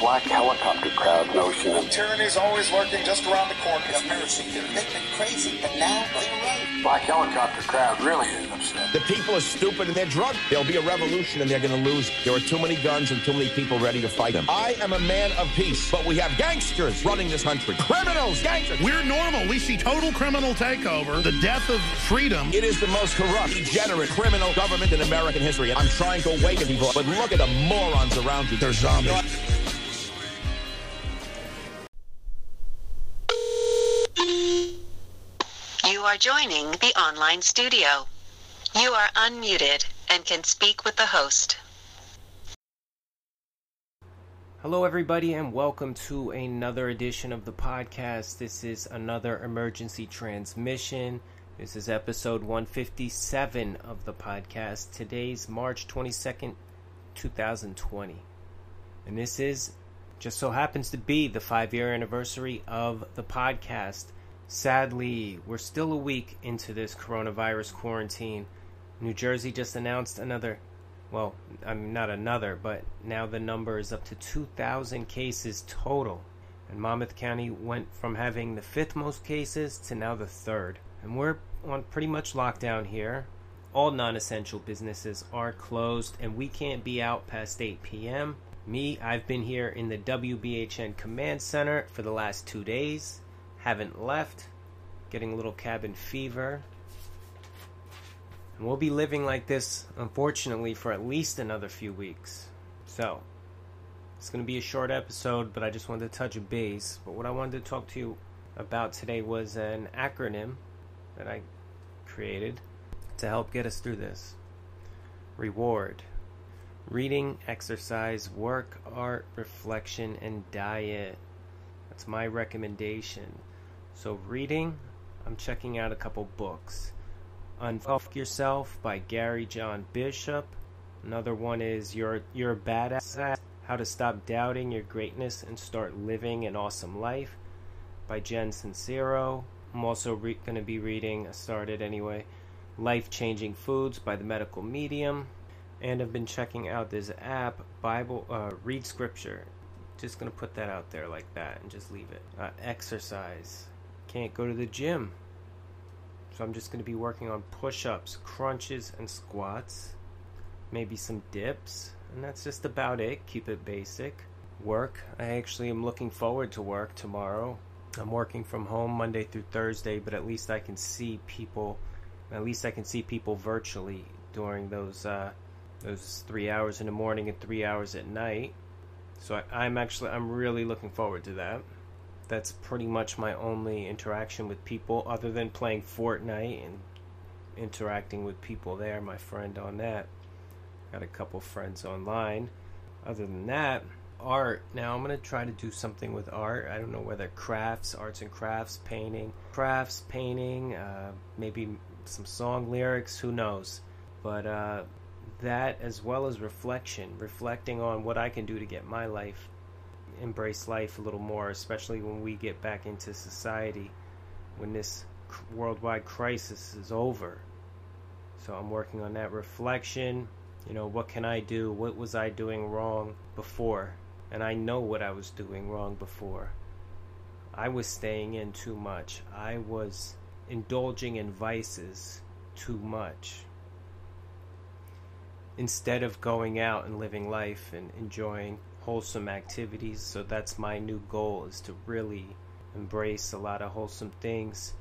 black helicopter crowd notion of is always lurking just around the corner. Conspiracy theory. They've been crazy, but now they're right. black helicopter crowd really is upset. The people are stupid and they're drunk. There'll be a revolution and they're going to lose. There are too many guns and too many people ready to fight them. I am a man of peace, but we have gangsters running this country. Criminals, gangsters. We're normal. We see total criminal takeover, the death of freedom. It is the most corrupt, degenerate, criminal government in American history. I'm trying to awaken people, but look at the morons around you. They're zombies. Are joining the online studio. You are unmuted and can speak with the host. Hello, everybody, and welcome to another edition of the podcast. This is another emergency transmission. This is episode 157 of the podcast. Today's March 22nd, 2020. And this is just so happens to be the five year anniversary of the podcast. Sadly, we're still a week into this coronavirus quarantine. New Jersey just announced another, well, I mean, not another, but now the number is up to 2,000 cases total. And Monmouth County went from having the fifth most cases to now the third. And we're on pretty much lockdown here. All non essential businesses are closed, and we can't be out past 8 p.m. Me, I've been here in the WBHN Command Center for the last two days. Haven't left. Getting a little cabin fever. And we'll be living like this, unfortunately, for at least another few weeks. So, it's going to be a short episode, but I just wanted to touch base. But what I wanted to talk to you about today was an acronym that I created to help get us through this. Reward. Reading, exercise, work, art, reflection, and diet. That's my recommendation. So, reading, I'm checking out a couple books. Unfuck Yourself by Gary John Bishop. Another one is You're, You're a Badass How to Stop Doubting Your Greatness and Start Living an Awesome Life by Jen Sincero. I'm also re- going to be reading, I started anyway, Life Changing Foods by the Medical Medium. And I've been checking out this app, Bible, uh, Read Scripture. Just going to put that out there like that and just leave it. Uh, exercise. Can't go to the gym. So I'm just going to be working on push ups, crunches, and squats. Maybe some dips. And that's just about it. Keep it basic. Work. I actually am looking forward to work tomorrow. I'm working from home Monday through Thursday, but at least I can see people. At least I can see people virtually during those uh, those three hours in the morning and three hours at night. So I, I'm actually I'm really looking forward to that. That's pretty much my only interaction with people, other than playing Fortnite and interacting with people there. My friend on that. Got a couple friends online. Other than that, art. Now I'm gonna try to do something with art. I don't know whether crafts, arts and crafts, painting, crafts, painting, uh, maybe some song lyrics. Who knows? But uh, that as well as reflection, reflecting on what I can do to get my life, embrace life a little more, especially when we get back into society, when this worldwide crisis is over. So I'm working on that reflection. You know, what can I do? What was I doing wrong before? And I know what I was doing wrong before. I was staying in too much. I was indulging in vices too much instead of going out and living life and enjoying wholesome activities. So that's my new goal is to really embrace a lot of wholesome things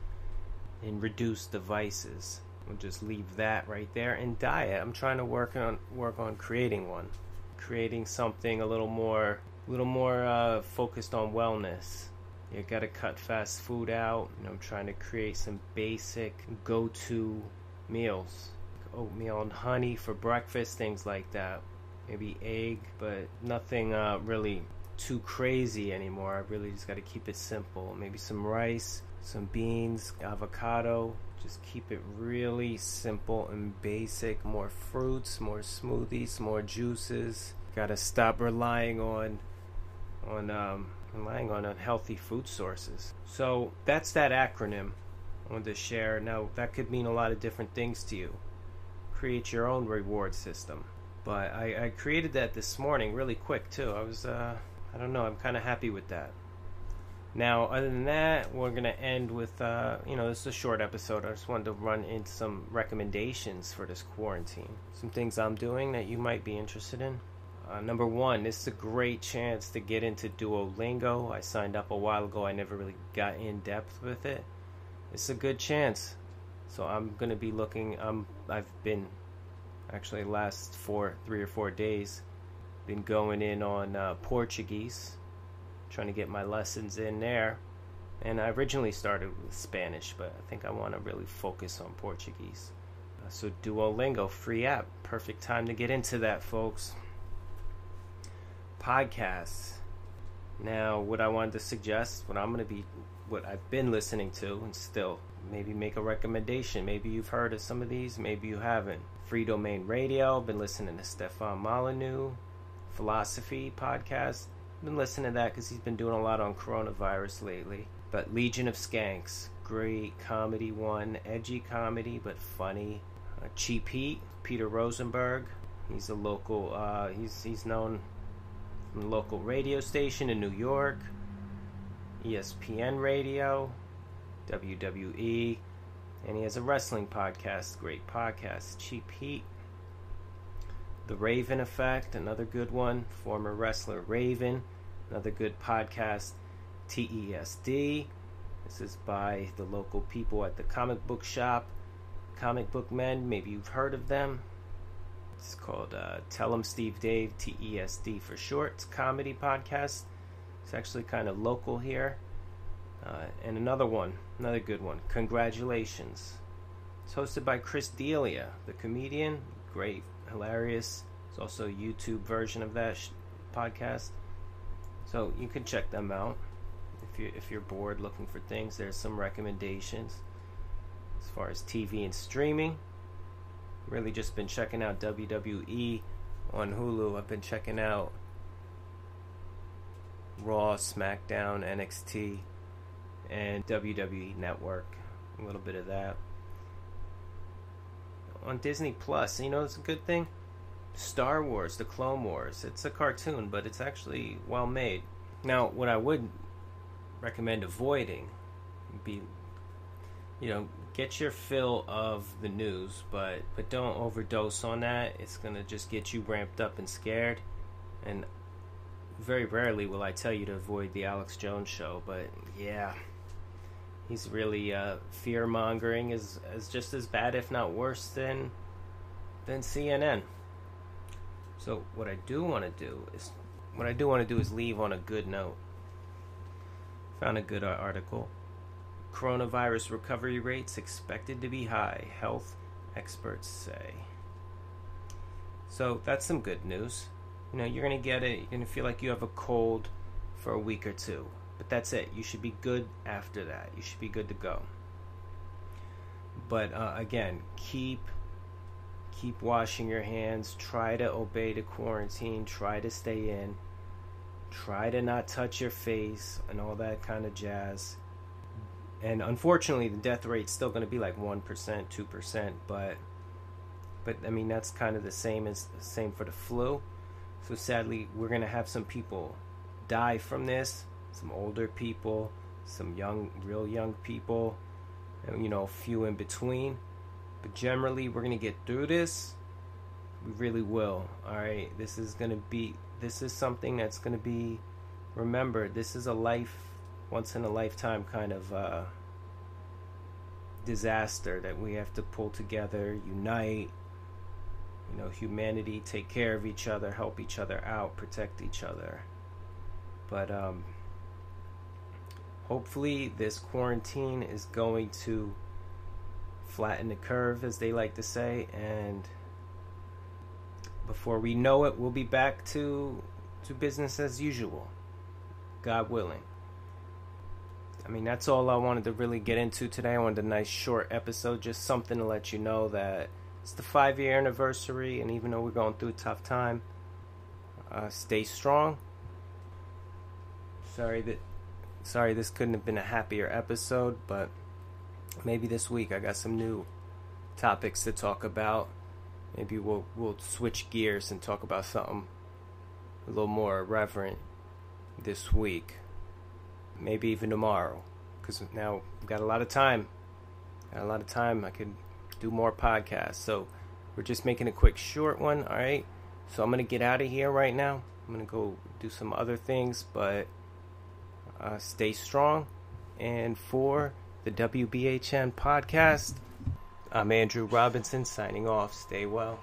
and reduce the vices. We'll just leave that right there. And diet. I'm trying to work on work on creating one. Creating something a little more a little more uh, focused on wellness. You gotta cut fast food out. And I'm trying to create some basic go-to meals oatmeal and honey for breakfast, things like that. Maybe egg, but nothing uh, really too crazy anymore. I really just got to keep it simple. Maybe some rice, some beans, avocado. Just keep it really simple and basic. More fruits, more smoothies, more juices. Got to stop relying on on um, relying on unhealthy food sources. So that's that acronym I wanted to share. Now that could mean a lot of different things to you create your own reward system. But I, I created that this morning really quick too. I was uh, I don't know. I'm kind of happy with that. Now, other than that, we're gonna end with uh, you know this is a short episode. I just wanted to run into some recommendations for this quarantine. Some things I'm doing that you might be interested in. Uh, number one, this is a great chance to get into Duolingo. I signed up a while ago. I never really got in depth with it. It's a good chance. So I'm gonna be looking. Um, I've been actually last four, three or four days, been going in on uh, Portuguese trying to get my lessons in there. And I originally started with Spanish, but I think I want to really focus on Portuguese. Uh, so Duolingo, free app, perfect time to get into that, folks. Podcasts. Now, what I wanted to suggest, what I'm going to be, what I've been listening to, and still maybe make a recommendation. Maybe you've heard of some of these, maybe you haven't. Freedomain Radio, been listening to Stefan Molyneux, Philosophy podcast, been listening to that because he's been doing a lot on coronavirus lately. But Legion of Skanks, great comedy one, edgy comedy but funny. Uh, Cheap Heat, Peter Rosenberg. He's a local. Uh, he's he's known from the local radio station in New York, ESPN Radio, WWE, and he has a wrestling podcast. Great podcast, Cheap Heat. The Raven Effect, another good one. Former wrestler Raven, another good podcast. TESD. This is by the local people at the comic book shop. Comic Book Men, maybe you've heard of them. It's called uh, Tell 'em Steve Dave, TESD for short. It's comedy podcast. It's actually kind of local here. Uh, and another one, another good one. Congratulations. It's hosted by Chris D'Elia, the comedian. Great hilarious. It's also a YouTube version of that sh- podcast, so you can check them out if you if you're bored looking for things. There's some recommendations as far as TV and streaming. Really, just been checking out WWE on Hulu. I've been checking out Raw, SmackDown, NXT, and WWE Network. A little bit of that on Disney Plus. You know, it's a good thing. Star Wars, The Clone Wars. It's a cartoon, but it's actually well made. Now, what I would recommend avoiding be, you know, get your fill of the news, but but don't overdose on that. It's gonna just get you ramped up and scared. And very rarely will I tell you to avoid the Alex Jones show, but yeah, he's really uh, fear mongering is is just as bad, if not worse, than than CNN. So what I do want to do is what I do want to do is leave on a good note. Found a good article. Coronavirus recovery rates expected to be high, health experts say. So that's some good news. You know, you're going to get it, you're going to feel like you have a cold for a week or two. But that's it. You should be good after that. You should be good to go. But uh, again, keep keep washing your hands. Try to obey the quarantine. Try to stay in. Try to not touch your face and all that kind of jazz. And unfortunately, the death rate's still going to be like one percent, two percent. But but I mean that's kind of the same as same for the flu. So sadly, we're going to have some people die from this some older people, some young, real young people, and you know, few in between. But generally, we're gonna get through this. We really will. All right, this is gonna be. This is something that's gonna be. Remember, this is a life, once in a lifetime kind of uh, disaster that we have to pull together, unite. You know, humanity, take care of each other, help each other out, protect each other. But um, hopefully this quarantine is going to flatten the curve as they like to say and before we know it we'll be back to to business as usual god willing. I mean that's all i wanted to really get into today. I wanted a nice short episode just something to let you know that it's the five year anniversary and even though we're going through a tough time uh, stay strong. Sorry that Sorry, this couldn't have been a happier episode, but maybe this week I got some new topics to talk about. Maybe we'll we'll switch gears and talk about something a little more reverent this week, maybe even tomorrow, because now we've got a lot of time. Got a lot of time. I could do more podcasts. So we're just making a quick short one. All right. So I'm gonna get out of here right now. I'm gonna go do some other things, but uh, stay strong. And for the WBHN podcast, I'm Andrew Robinson signing off. Stay well.